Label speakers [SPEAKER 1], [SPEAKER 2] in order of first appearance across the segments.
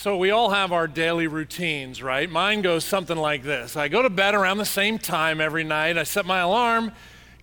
[SPEAKER 1] So, we all have our daily routines, right? Mine goes something like this I go to bed around the same time every night. I set my alarm,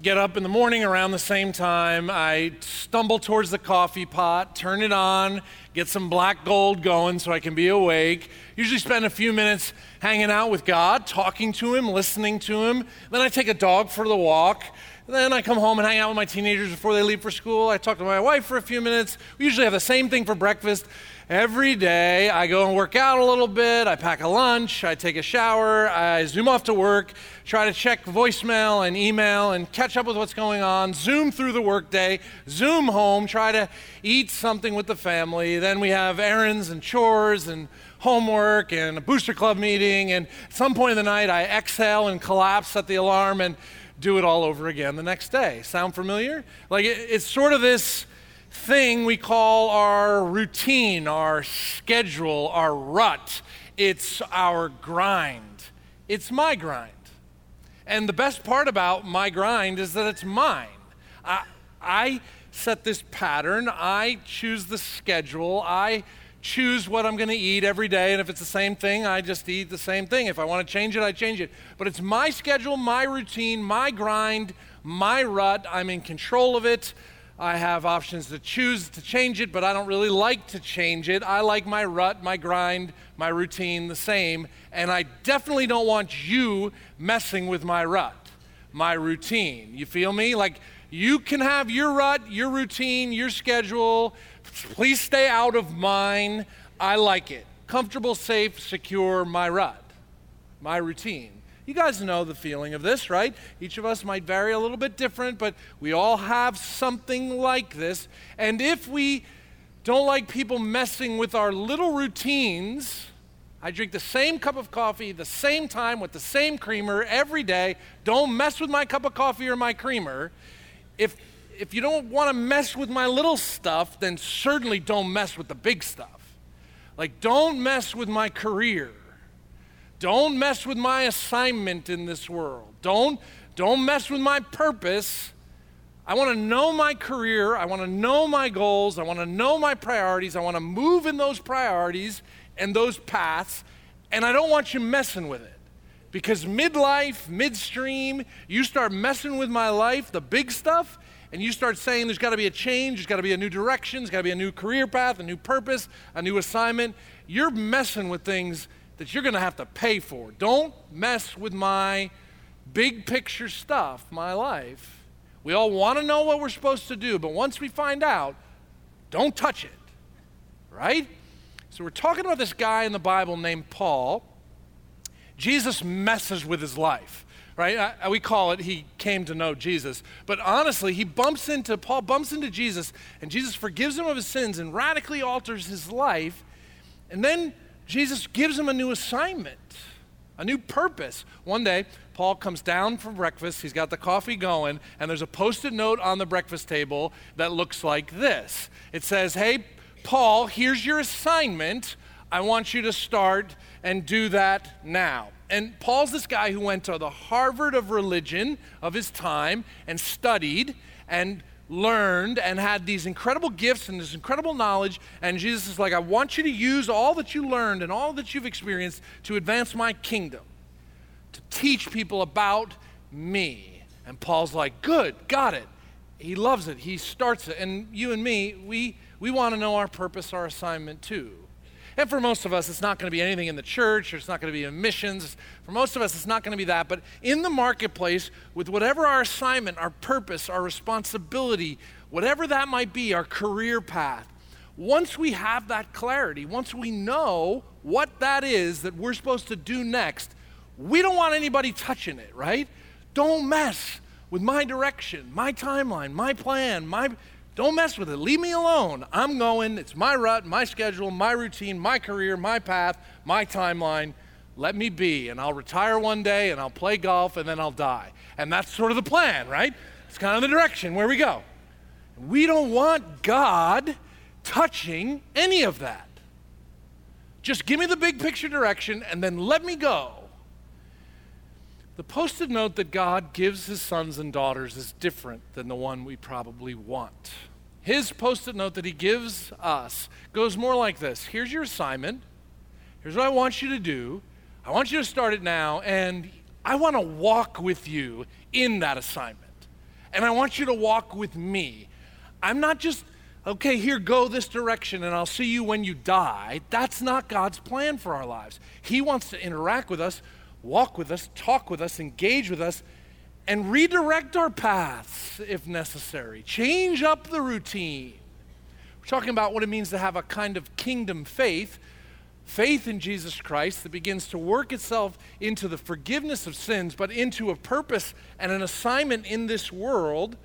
[SPEAKER 1] get up in the morning around the same time. I stumble towards the coffee pot, turn it on, get some black gold going so I can be awake. Usually spend a few minutes hanging out with God, talking to Him, listening to Him. Then I take a dog for the walk. Then I come home and hang out with my teenagers before they leave for school. I talk to my wife for a few minutes. We usually have the same thing for breakfast. Every day, I go and work out a little bit. I pack a lunch. I take a shower. I zoom off to work, try to check voicemail and email and catch up with what's going on. Zoom through the workday, zoom home, try to eat something with the family. Then we have errands and chores and homework and a booster club meeting. And at some point in the night, I exhale and collapse at the alarm and do it all over again the next day. Sound familiar? Like it's sort of this thing we call our routine, our schedule, our rut. It's our grind. It's my grind. And the best part about my grind is that it's mine. I, I set this pattern, I choose the schedule, I choose what I'm going to eat every day. And if it's the same thing, I just eat the same thing. If I want to change it, I change it. But it's my schedule, my routine, my grind, my rut. I'm in control of it. I have options to choose to change it, but I don't really like to change it. I like my rut, my grind, my routine the same, and I definitely don't want you messing with my rut, my routine. You feel me? Like you can have your rut, your routine, your schedule. Please stay out of mine. I like it. Comfortable, safe, secure, my rut, my routine. You guys know the feeling of this, right? Each of us might vary a little bit different, but we all have something like this. And if we don't like people messing with our little routines, I drink the same cup of coffee the same time with the same creamer every day. Don't mess with my cup of coffee or my creamer. If if you don't want to mess with my little stuff, then certainly don't mess with the big stuff. Like don't mess with my career don't mess with my assignment in this world. Don't, don't mess with my purpose. I want to know my career. I want to know my goals. I want to know my priorities. I want to move in those priorities and those paths. And I don't want you messing with it. Because midlife, midstream, you start messing with my life, the big stuff, and you start saying there's got to be a change, there's got to be a new direction, there's got to be a new career path, a new purpose, a new assignment. You're messing with things that you're going to have to pay for. Don't mess with my big picture stuff, my life. We all want to know what we're supposed to do, but once we find out, don't touch it. Right? So we're talking about this guy in the Bible named Paul. Jesus messes with his life right? I, we call it he came to know Jesus. But honestly, he bumps into, Paul bumps into Jesus, and Jesus forgives him of his sins and radically alters his life. And then Jesus gives him a new assignment, a new purpose. One day, Paul comes down from breakfast. He's got the coffee going, and there's a post it note on the breakfast table that looks like this It says, Hey, Paul, here's your assignment. I want you to start and do that now. And Paul's this guy who went to the Harvard of religion of his time and studied and learned and had these incredible gifts and this incredible knowledge. And Jesus is like, I want you to use all that you learned and all that you've experienced to advance my kingdom, to teach people about me. And Paul's like, Good, got it. He loves it. He starts it. And you and me, we, we want to know our purpose, our assignment too. And for most of us, it's not going to be anything in the church, or it's not going to be in missions. For most of us, it's not going to be that. But in the marketplace, with whatever our assignment, our purpose, our responsibility, whatever that might be, our career path, once we have that clarity, once we know what that is that we're supposed to do next, we don't want anybody touching it, right? Don't mess with my direction, my timeline, my plan, my don't mess with it. Leave me alone. I'm going. It's my rut, my schedule, my routine, my career, my path, my timeline. Let me be. And I'll retire one day and I'll play golf and then I'll die. And that's sort of the plan, right? It's kind of the direction where we go. We don't want God touching any of that. Just give me the big picture direction and then let me go. The post it note that God gives his sons and daughters is different than the one we probably want. His post it note that he gives us goes more like this Here's your assignment. Here's what I want you to do I want you to start it now, and I want to walk with you in that assignment. And I want you to walk with me. I'm not just, okay, here, go this direction, and I'll see you when you die. That's not God's plan for our lives. He wants to interact with us, walk with us, talk with us, engage with us, and redirect our paths if necessary. Change up the routine. We're talking about what it means to have a kind of kingdom faith faith in Jesus Christ that begins to work itself into the forgiveness of sins, but into a purpose and an assignment in this world,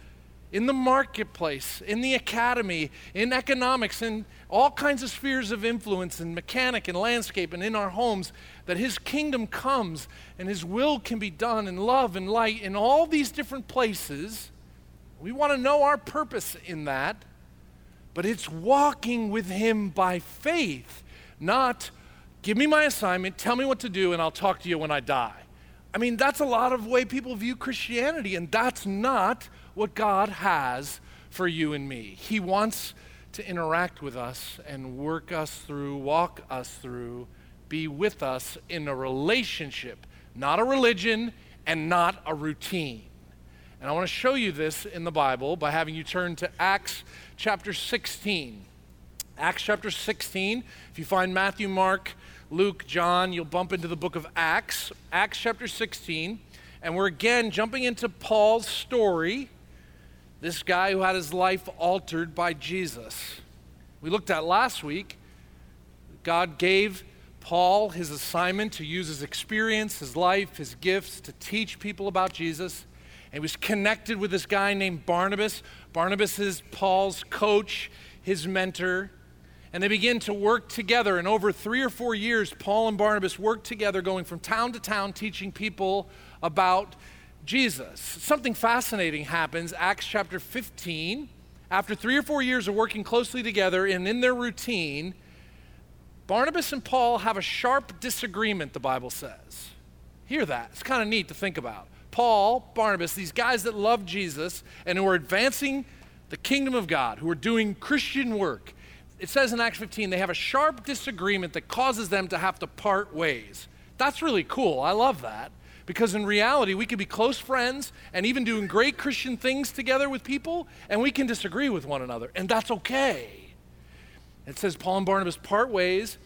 [SPEAKER 1] in the marketplace, in the academy, in economics, in all kinds of spheres of influence, in mechanic and landscape, and in our homes, that His kingdom comes and His will can be done in love and light in all these different places. We want to know our purpose in that, but it's walking with Him by faith not give me my assignment, tell me what to do, and I'll talk to you when I die. I mean, that's a lot of way people view Christianity, and that's not what God has for you and me. He wants to interact with us and work us through, walk us through, be with us in a relationship, not a religion and not a routine. And I want to show you this in the Bible by having you turn to Acts chapter 16. Acts chapter 16. If you find Matthew, Mark, Luke, John, you'll bump into the book of Acts, Acts chapter 16. And we're again jumping into Paul's story, this guy who had his life altered by Jesus. We looked at last week, God gave Paul his assignment to use his experience, his life, his gifts to teach people about Jesus. And he was connected with this guy named Barnabas. Barnabas is Paul's coach, his mentor and they begin to work together. And over three or four years, Paul and Barnabas worked together, going from town to town, teaching people about Jesus. Something fascinating happens, Acts chapter 15. After three or four years of working closely together and in their routine, Barnabas and Paul have a sharp disagreement, the Bible says. Hear that. It's kind of neat to think about. Paul, Barnabas, these guys that love Jesus and who are advancing the kingdom of God, who are doing Christian work, it says in Acts 15, they have a sharp disagreement that causes them to have to part ways. That's really cool. I love that. Because in reality, we can be close friends and even doing great Christian things together with people, and we can disagree with one another, and that's okay. It says Paul and Barnabas part ways,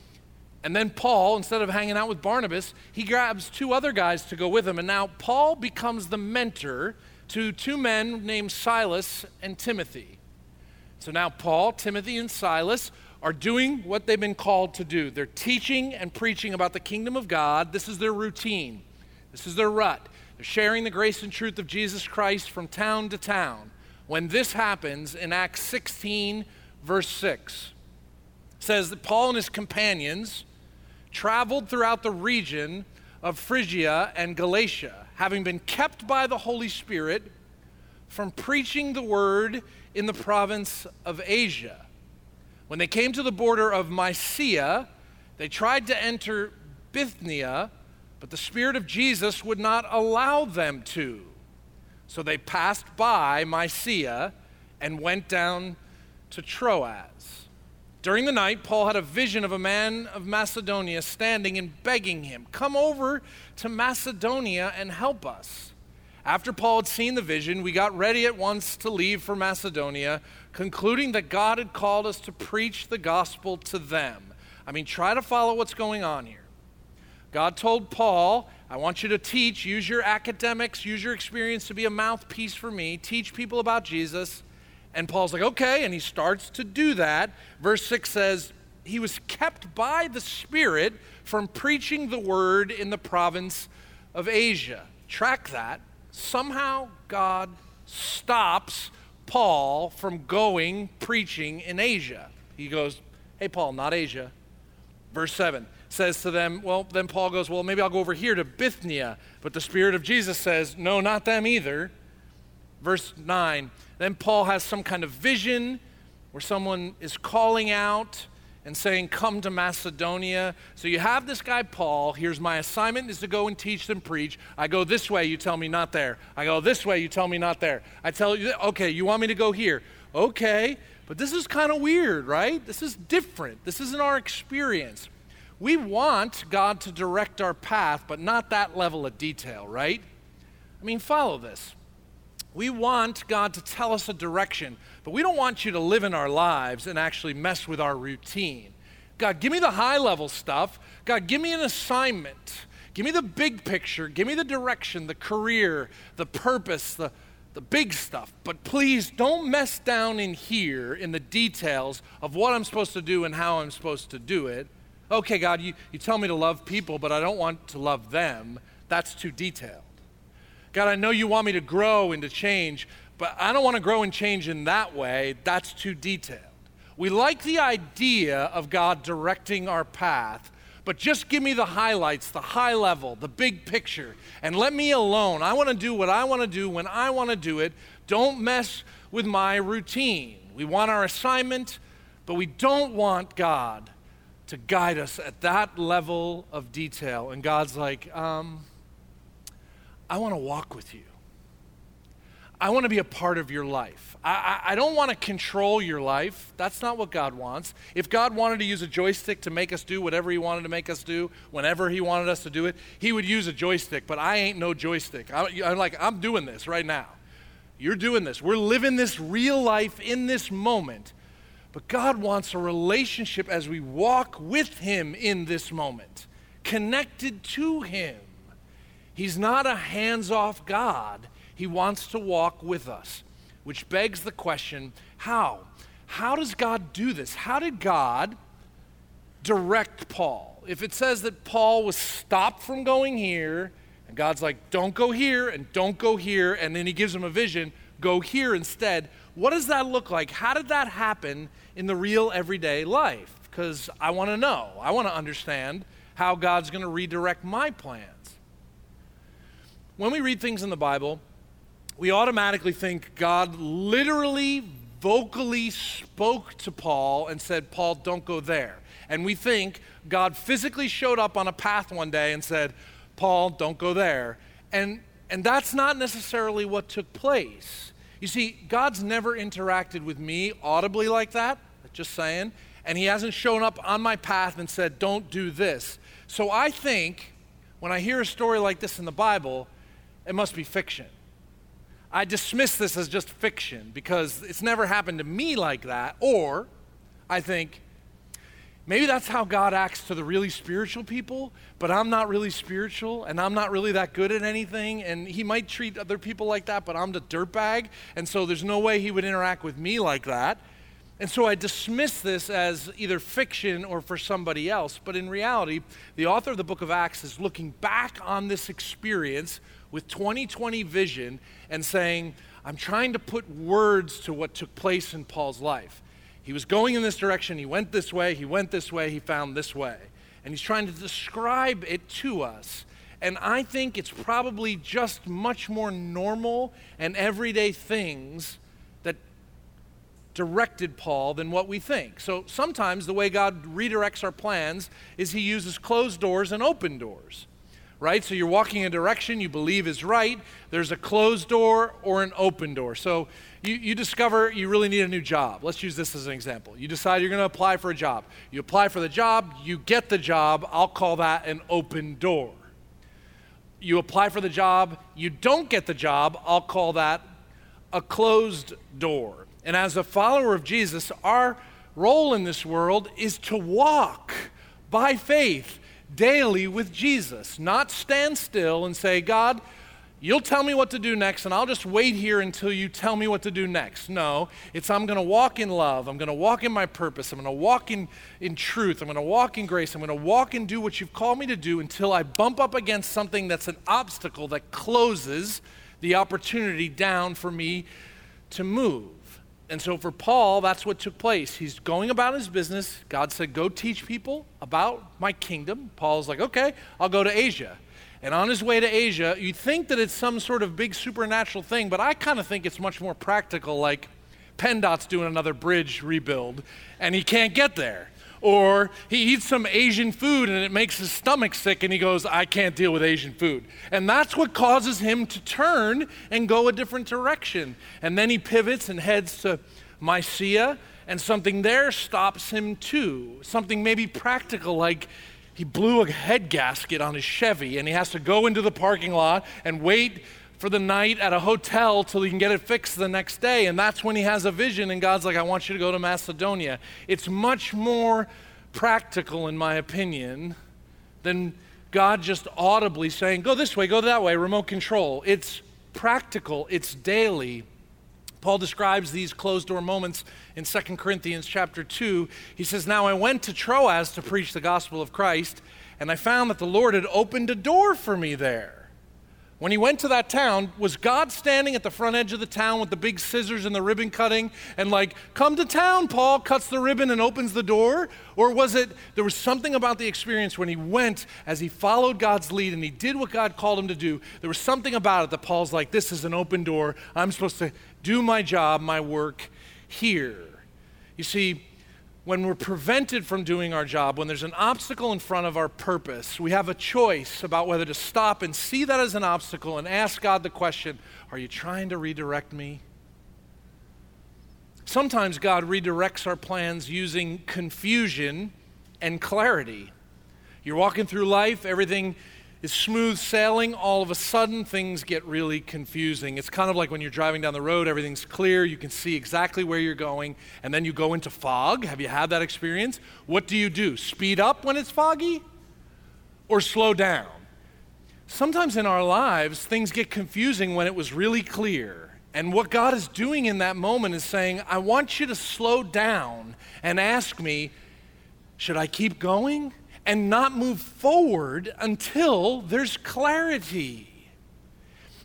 [SPEAKER 1] and then Paul, instead of hanging out with Barnabas, he grabs two other guys to go with him, and now Paul becomes the mentor to two men named Silas and Timothy. So now Paul, Timothy, and Silas are doing what they've been called to do. They're teaching and preaching about the kingdom of God. This is their routine, this is their rut. They're sharing the grace and truth of Jesus Christ from town to town. When this happens in Acts 16, verse 6, says that Paul and his companions traveled throughout the region of Phrygia and Galatia, having been kept by the Holy Spirit from preaching the word in the province of Asia. When they came to the border of Mysia, they tried to enter Bithynia, but the Spirit of Jesus would not allow them to. So they passed by Mysia and went down to Troas. During the night, Paul had a vision of a man of Macedonia standing and begging him, Come over to Macedonia and help us. After Paul had seen the vision, we got ready at once to leave for Macedonia, concluding that God had called us to preach the gospel to them. I mean, try to follow what's going on here. God told Paul, I want you to teach, use your academics, use your experience to be a mouthpiece for me, teach people about Jesus. And Paul's like, okay, and he starts to do that. Verse 6 says, he was kept by the Spirit from preaching the word in the province of Asia. Track that somehow God stops Paul from going preaching in Asia. He goes, Hey, Paul, not Asia. Verse 7 says to them, Well, then Paul goes, Well, maybe I'll go over here to Bithynia. But the Spirit of Jesus says, No, not them either. Verse 9 Then Paul has some kind of vision where someone is calling out and saying, Come to Macedonia. So you have this guy, Paul. Here's my assignment is to go and teach them preach. I go this way, you tell me not there. I go this way, you tell me not there. I tell you, okay, you want me to go here. Okay, but this is kind of weird, right? This is different. This isn't our experience. We want God to direct our path, but not that level of detail, right? I mean, follow this. We want God to tell us a direction, but we don't want you to live in our lives and actually mess with our routine. God, give me the high level stuff. God, give me an assignment. Give me the big picture. Give me the direction, the career, the purpose, the, the big stuff. But please don't mess down in here in the details of what I'm supposed to do and how I'm supposed to do it. Okay, God, you, you tell me to love people, but I don't want to love them. That's too detailed. God, I know you want me to grow and to change, but I don't want to grow and change in that way. That's too detailed. We like the idea of God directing our path, but just give me the highlights, the high level, the big picture, and let me alone. I want to do what I want to do when I want to do it. Don't mess with my routine. We want our assignment, but we don't want God to guide us at that level of detail. And God's like, um, I want to walk with you. I want to be a part of your life. I, I, I don't want to control your life. That's not what God wants. If God wanted to use a joystick to make us do whatever He wanted to make us do, whenever He wanted us to do it, He would use a joystick, but I ain't no joystick. I, I'm like, I'm doing this right now. You're doing this. We're living this real life in this moment. But God wants a relationship as we walk with Him in this moment, connected to Him. He's not a hands off God, He wants to walk with us, which begs the question how? How does God do this? How did God direct Paul? If it says that Paul was stopped from going here, and God's like, don't go here and don't go here, and then He gives him a vision, go here instead. What does that look like? How did that happen in the real everyday life? Because I want to know. I want to understand how God's going to redirect my plans. When we read things in the Bible, we automatically think God literally, vocally spoke to Paul and said, Paul, don't go there. And we think God physically showed up on a path one day and said, Paul, don't go there. And, and that's not necessarily what took place. You see, God's never interacted with me audibly like that, just saying, and He hasn't shown up on my path and said, Don't do this. So I think when I hear a story like this in the Bible, it must be fiction. I dismiss this as just fiction because it's never happened to me like that. Or I think, Maybe that's how God acts to the really spiritual people, but I'm not really spiritual and I'm not really that good at anything. And He might treat other people like that, but I'm the dirtbag. And so there's no way He would interact with me like that. And so I dismiss this as either fiction or for somebody else. But in reality, the author of the book of Acts is looking back on this experience with 2020 vision and saying, I'm trying to put words to what took place in Paul's life. He was going in this direction, he went this way, he went this way, he found this way. And he's trying to describe it to us. And I think it's probably just much more normal and everyday things that directed Paul than what we think. So sometimes the way God redirects our plans is he uses closed doors and open doors right? So you're walking a direction you believe is right. There's a closed door or an open door. So you, you discover you really need a new job. Let's use this as an example. You decide you're going to apply for a job. You apply for the job, you get the job. I'll call that an open door. You apply for the job, you don't get the job. I'll call that a closed door. And as a follower of Jesus, our role in this world is to walk by faith daily with Jesus, not stand still and say, God, you'll tell me what to do next, and I'll just wait here until you tell me what to do next. No, it's I'm going to walk in love. I'm going to walk in my purpose. I'm going to walk in, in truth. I'm going to walk in grace. I'm going to walk and do what you've called me to do until I bump up against something that's an obstacle that closes the opportunity down for me to move. And so for Paul, that's what took place. He's going about his business. God said, Go teach people about my kingdom. Paul's like, Okay, I'll go to Asia. And on his way to Asia, you think that it's some sort of big supernatural thing, but I kind of think it's much more practical, like PennDOT's doing another bridge rebuild, and he can't get there. Or he eats some Asian food and it makes his stomach sick and he goes, I can't deal with Asian food. And that's what causes him to turn and go a different direction. And then he pivots and heads to Mysia, and something there stops him too. Something maybe practical like he blew a head gasket on his Chevy and he has to go into the parking lot and wait for the night at a hotel till he can get it fixed the next day. And that's when he has a vision, and God's like, I want you to go to Macedonia. It's much more practical, in my opinion, than God just audibly saying, Go this way, go that way, remote control. It's practical, it's daily. Paul describes these closed door moments in 2 Corinthians chapter 2. He says, Now I went to Troas to preach the gospel of Christ, and I found that the Lord had opened a door for me there when he went to that town, was God standing at the front edge of the town with the big scissors and the ribbon cutting and like, come to town, Paul cuts the ribbon and opens the door? Or was it, there was something about the experience when he went as he followed God's lead and he did what God called him to do? There was something about it that Paul's like, this is an open door. I'm supposed to do my job, my work here. You see, when we're prevented from doing our job, when there's an obstacle in front of our purpose, we have a choice about whether to stop and see that as an obstacle and ask God the question Are you trying to redirect me? Sometimes God redirects our plans using confusion and clarity. You're walking through life, everything is smooth sailing, all of a sudden things get really confusing. It's kind of like when you're driving down the road, everything's clear, you can see exactly where you're going, and then you go into fog. Have you had that experience? What do you do? Speed up when it's foggy or slow down? Sometimes in our lives, things get confusing when it was really clear. And what God is doing in that moment is saying, I want you to slow down and ask me, should I keep going? And not move forward until there's clarity.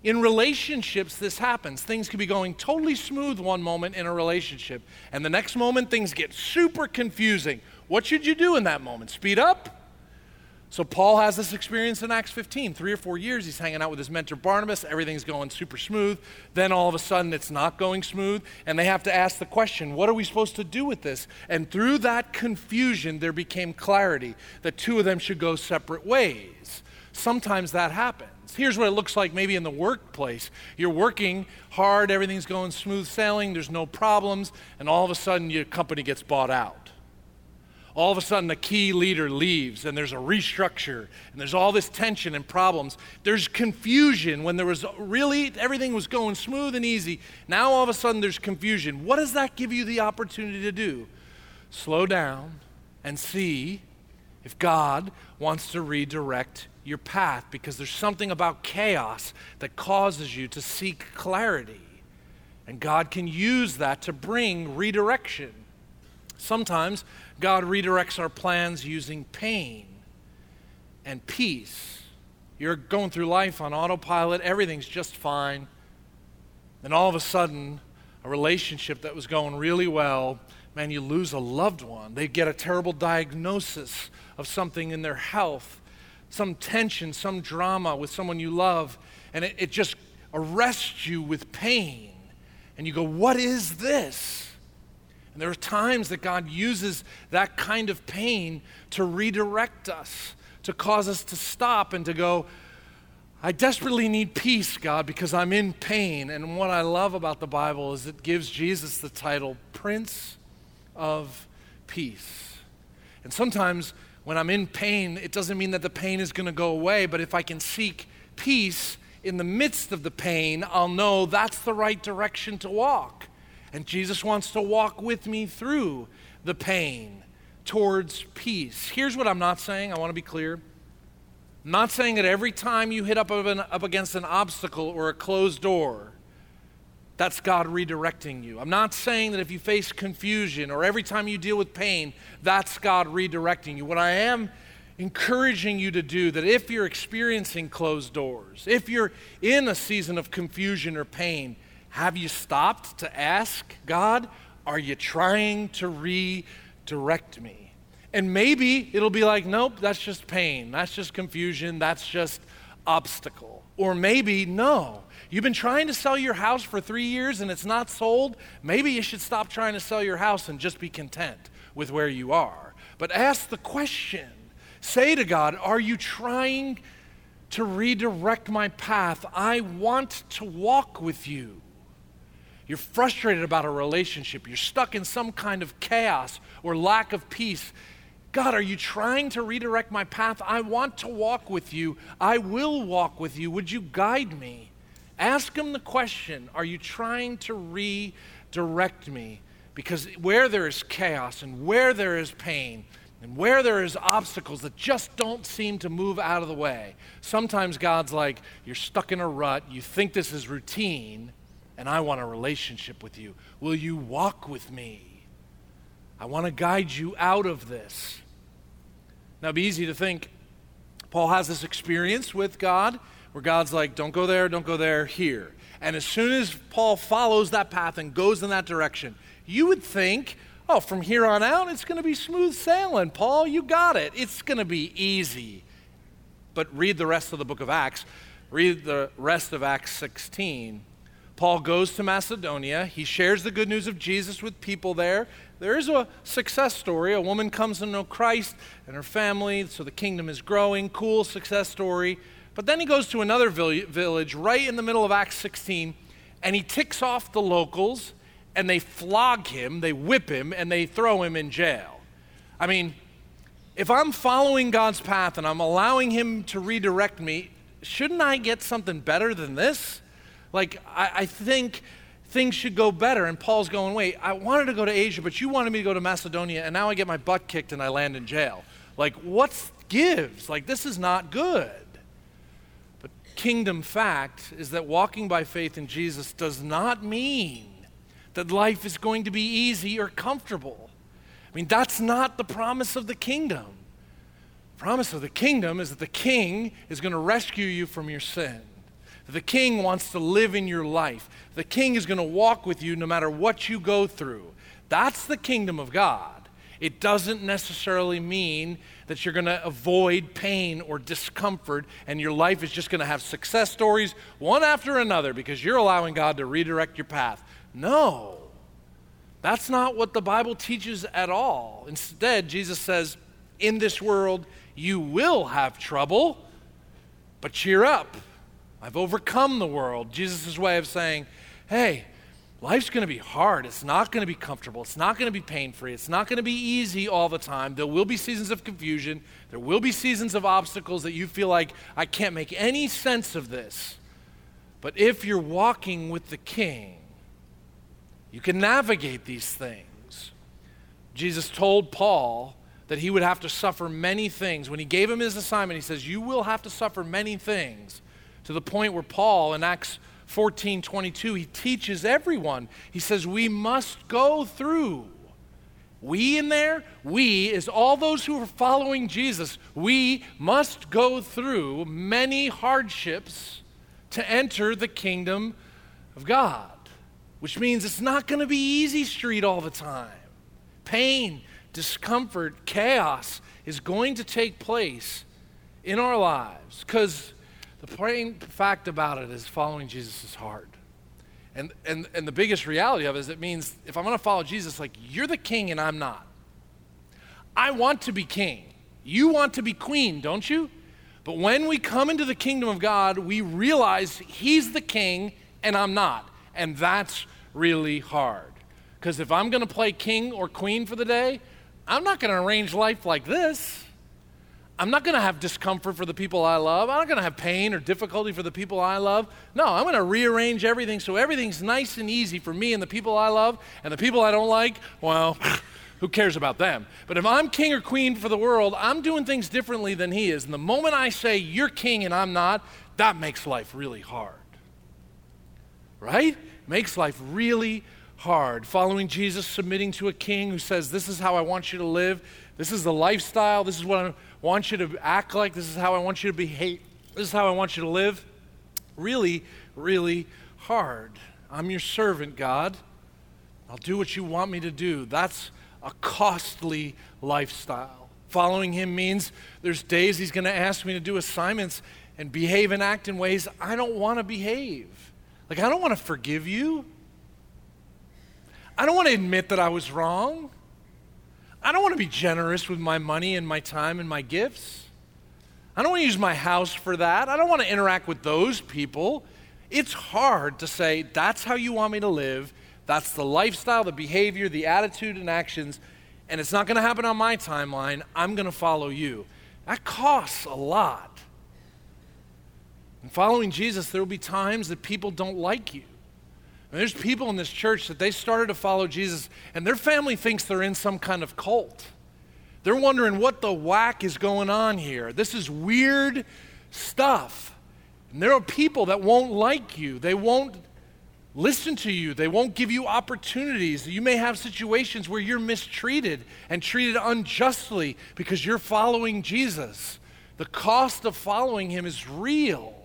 [SPEAKER 1] In relationships, this happens. Things can be going totally smooth one moment in a relationship, and the next moment, things get super confusing. What should you do in that moment? Speed up? So Paul has this experience in Acts 15. Three or four years, he's hanging out with his mentor Barnabas. Everything's going super smooth. Then all of a sudden, it's not going smooth, and they have to ask the question, what are we supposed to do with this? And through that confusion, there became clarity that two of them should go separate ways. Sometimes that happens. Here's what it looks like maybe in the workplace. You're working hard, everything's going smooth sailing, there's no problems, and all of a sudden your company gets bought out all of a sudden the key leader leaves and there's a restructure and there's all this tension and problems. There's confusion when there was really everything was going smooth and easy. Now all of a sudden there's confusion. What does that give you the opportunity to do? Slow down and see if God wants to redirect your path because there's something about chaos that causes you to seek clarity. And God can use that to bring redirection. Sometimes God redirects our plans using pain and peace. You're going through life on autopilot, everything's just fine. Then all of a sudden, a relationship that was going really well, man, you lose a loved one. They get a terrible diagnosis of something in their health, some tension, some drama with someone you love, and it, it just arrests you with pain. And you go, What is this? And there are times that God uses that kind of pain to redirect us, to cause us to stop and to go, I desperately need peace, God, because I'm in pain. And what I love about the Bible is it gives Jesus the title Prince of Peace. And sometimes when I'm in pain, it doesn't mean that the pain is going to go away, but if I can seek peace in the midst of the pain, I'll know that's the right direction to walk. And Jesus wants to walk with me through the pain towards peace. Here's what I'm not saying. I want to be clear. I'm not saying that every time you hit up, up against an obstacle or a closed door, that's God redirecting you. I'm not saying that if you face confusion or every time you deal with pain, that's God redirecting you. What I am encouraging you to do that if you're experiencing closed doors, if you're in a season of confusion or pain, have you stopped to ask God, are you trying to redirect me? And maybe it'll be like, nope, that's just pain. That's just confusion. That's just obstacle. Or maybe, no, you've been trying to sell your house for three years and it's not sold. Maybe you should stop trying to sell your house and just be content with where you are. But ask the question say to God, are you trying to redirect my path? I want to walk with you. You're frustrated about a relationship. You're stuck in some kind of chaos or lack of peace. God, are you trying to redirect my path? I want to walk with you. I will walk with you. Would you guide me? Ask him the question Are you trying to redirect me? Because where there is chaos and where there is pain and where there is obstacles that just don't seem to move out of the way, sometimes God's like, You're stuck in a rut. You think this is routine, and I want a relationship with you. Will you walk with me? I want to guide you out of this. Now, it'd be easy to think Paul has this experience with God where God's like, don't go there, don't go there, here. And as soon as Paul follows that path and goes in that direction, you would think, oh, from here on out, it's going to be smooth sailing. Paul, you got it. It's going to be easy. But read the rest of the book of Acts. Read the rest of Acts 16. Paul goes to Macedonia. He shares the good news of Jesus with people there. There is a success story. A woman comes to know Christ and her family, so the kingdom is growing. Cool success story. But then he goes to another village right in the middle of Acts 16, and he ticks off the locals, and they flog him, they whip him, and they throw him in jail. I mean, if I'm following God's path and I'm allowing him to redirect me, shouldn't I get something better than this? Like, I, I think things should go better. And Paul's going, wait, I wanted to go to Asia, but you wanted me to go to Macedonia, and now I get my butt kicked and I land in jail. Like, what gives? Like, this is not good. But kingdom fact is that walking by faith in Jesus does not mean that life is going to be easy or comfortable. I mean, that's not the promise of the kingdom. The promise of the kingdom is that the king is going to rescue you from your sin. The king wants to live in your life. The king is going to walk with you no matter what you go through. That's the kingdom of God. It doesn't necessarily mean that you're going to avoid pain or discomfort and your life is just going to have success stories one after another because you're allowing God to redirect your path. No. That's not what the Bible teaches at all. Instead, Jesus says, In this world, you will have trouble, but cheer up. I've overcome the world. Jesus' way of saying, hey, life's going to be hard. It's not going to be comfortable. It's not going to be pain free. It's not going to be easy all the time. There will be seasons of confusion. There will be seasons of obstacles that you feel like, I can't make any sense of this. But if you're walking with the King, you can navigate these things. Jesus told Paul that he would have to suffer many things. When he gave him his assignment, he says, You will have to suffer many things to the point where Paul in Acts 14 22, he teaches everyone. He says, We must go through. We in there, we is all those who are following Jesus. We must go through many hardships to enter the kingdom of God, which means it's not going to be easy street all the time. Pain, discomfort, chaos is going to take place in our lives because the plain fact about it is following Jesus is hard. And, and, and the biggest reality of it is it means if I'm going to follow Jesus, like you're the king and I'm not. I want to be king. You want to be queen, don't you? But when we come into the kingdom of God, we realize he's the king and I'm not. And that's really hard. Because if I'm going to play king or queen for the day, I'm not going to arrange life like this. I'm not going to have discomfort for the people I love. I'm not going to have pain or difficulty for the people I love. No, I'm going to rearrange everything so everything's nice and easy for me and the people I love. And the people I don't like, well, who cares about them? But if I'm king or queen for the world, I'm doing things differently than he is. And the moment I say, you're king and I'm not, that makes life really hard. Right? Makes life really hard. Following Jesus, submitting to a king who says, This is how I want you to live. This is the lifestyle. This is what I'm want you to act like, this is how I want you to behave, this is how I want you to live. Really, really hard. I'm your servant, God. I'll do what you want me to do. That's a costly lifestyle. Following him means there's days he's going to ask me to do assignments and behave and act in ways I don't want to behave. Like, I don't want to forgive you. I don't want to admit that I was wrong. I don't want to be generous with my money and my time and my gifts. I don't want to use my house for that. I don't want to interact with those people. It's hard to say, that's how you want me to live. That's the lifestyle, the behavior, the attitude, and actions. and it's not going to happen on my timeline. I'm going to follow you. That costs a lot. And following Jesus, there will be times that people don't like you. And there's people in this church that they started to follow Jesus, and their family thinks they're in some kind of cult. They're wondering what the whack is going on here. This is weird stuff. And there are people that won't like you. They won't listen to you. They won't give you opportunities. You may have situations where you're mistreated and treated unjustly because you're following Jesus. The cost of following him is real.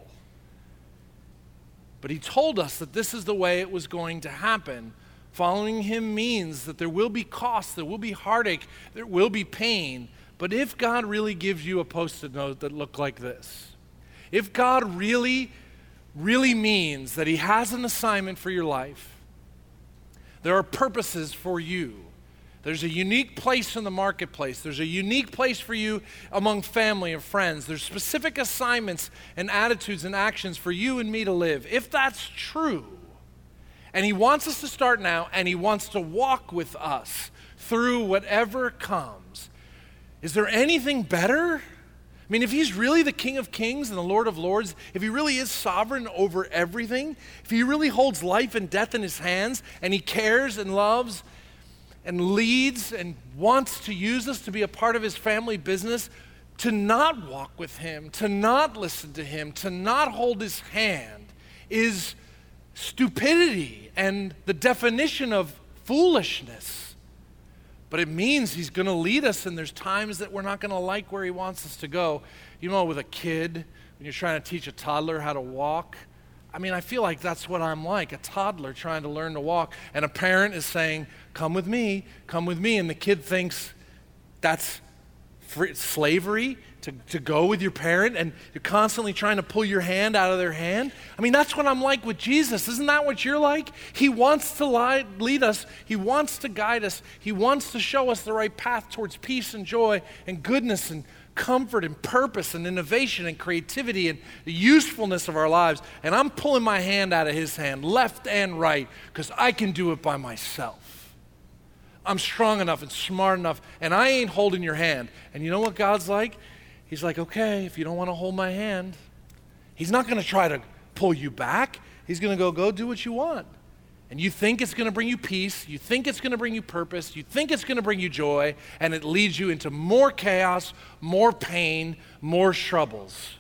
[SPEAKER 1] But he told us that this is the way it was going to happen. Following him means that there will be cost, there will be heartache, there will be pain. But if God really gives you a post it note that looked like this, if God really really means that He has an assignment for your life. There are purposes for you. There's a unique place in the marketplace. There's a unique place for you among family and friends. There's specific assignments and attitudes and actions for you and me to live. If that's true, and He wants us to start now, and He wants to walk with us through whatever comes, is there anything better? I mean, if he's really the King of Kings and the Lord of Lords, if he really is sovereign over everything, if he really holds life and death in his hands, and he cares and loves and leads and wants to use us to be a part of his family business, to not walk with him, to not listen to him, to not hold his hand is stupidity and the definition of foolishness. But it means he's going to lead us, and there's times that we're not going to like where he wants us to go. You know, with a kid, when you're trying to teach a toddler how to walk, I mean, I feel like that's what I'm like a toddler trying to learn to walk. And a parent is saying, Come with me, come with me. And the kid thinks that's free, slavery to, to go with your parent and you're constantly trying to pull your hand out of their hand. I mean, that's what I'm like with Jesus. Isn't that what you're like? He wants to lead us, He wants to guide us, He wants to show us the right path towards peace and joy and goodness and comfort and purpose and innovation and creativity and the usefulness of our lives. And I'm pulling my hand out of His hand, left and right, because I can do it by myself. I'm strong enough and smart enough, and I ain't holding your hand. And you know what God's like? He's like, okay, if you don't want to hold my hand, he's not going to try to pull you back. He's going to go, go do what you want. And you think it's going to bring you peace, you think it's going to bring you purpose, you think it's going to bring you joy, and it leads you into more chaos, more pain, more troubles.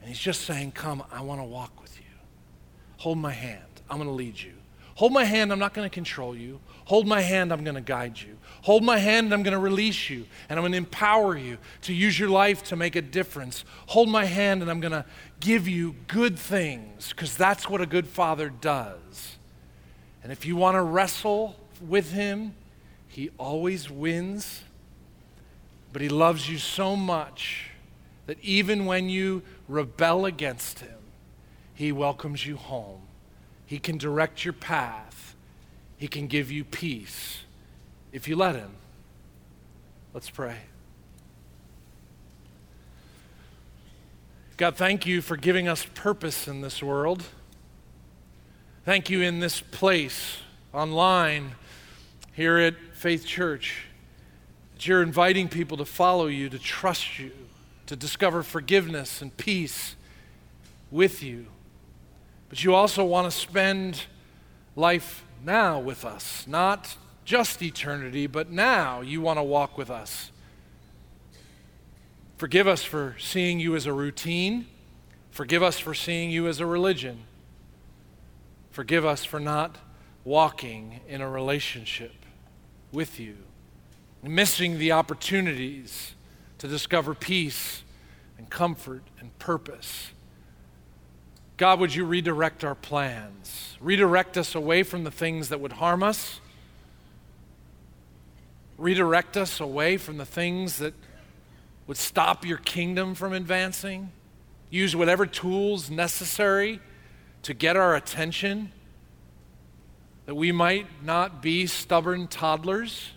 [SPEAKER 1] And he's just saying, Come, I want to walk with you. Hold my hand. I'm going to lead you. Hold my hand, I'm not going to control you. Hold my hand, I'm going to guide you. Hold my hand, and I'm going to release you, and I'm going to empower you to use your life to make a difference. Hold my hand, and I'm going to give you good things, because that's what a good father does. And if you want to wrestle with him, he always wins, but he loves you so much that even when you rebel against him, he welcomes you home. He can direct your path he can give you peace if you let Him. Let's pray. God, thank you for giving us purpose in this world. Thank you in this place, online, here at Faith Church, that you're inviting people to follow you, to trust you, to discover forgiveness and peace with you. But you also want to spend life now with us, not just eternity, but now you want to walk with us. Forgive us for seeing you as a routine. Forgive us for seeing you as a religion. Forgive us for not walking in a relationship with you, missing the opportunities to discover peace and comfort and purpose God, would you redirect our plans? Redirect us away from the things that would harm us. Redirect us away from the things that would stop your kingdom from advancing. Use whatever tools necessary to get our attention, that we might not be stubborn toddlers,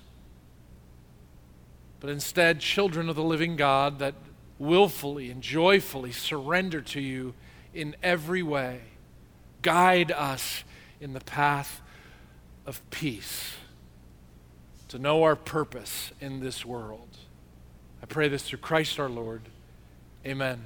[SPEAKER 1] but instead children of the living God that willfully and joyfully surrender to you in every way. Guide us in the path of peace. To know our purpose in this world. I pray this through Christ our Lord. Amen.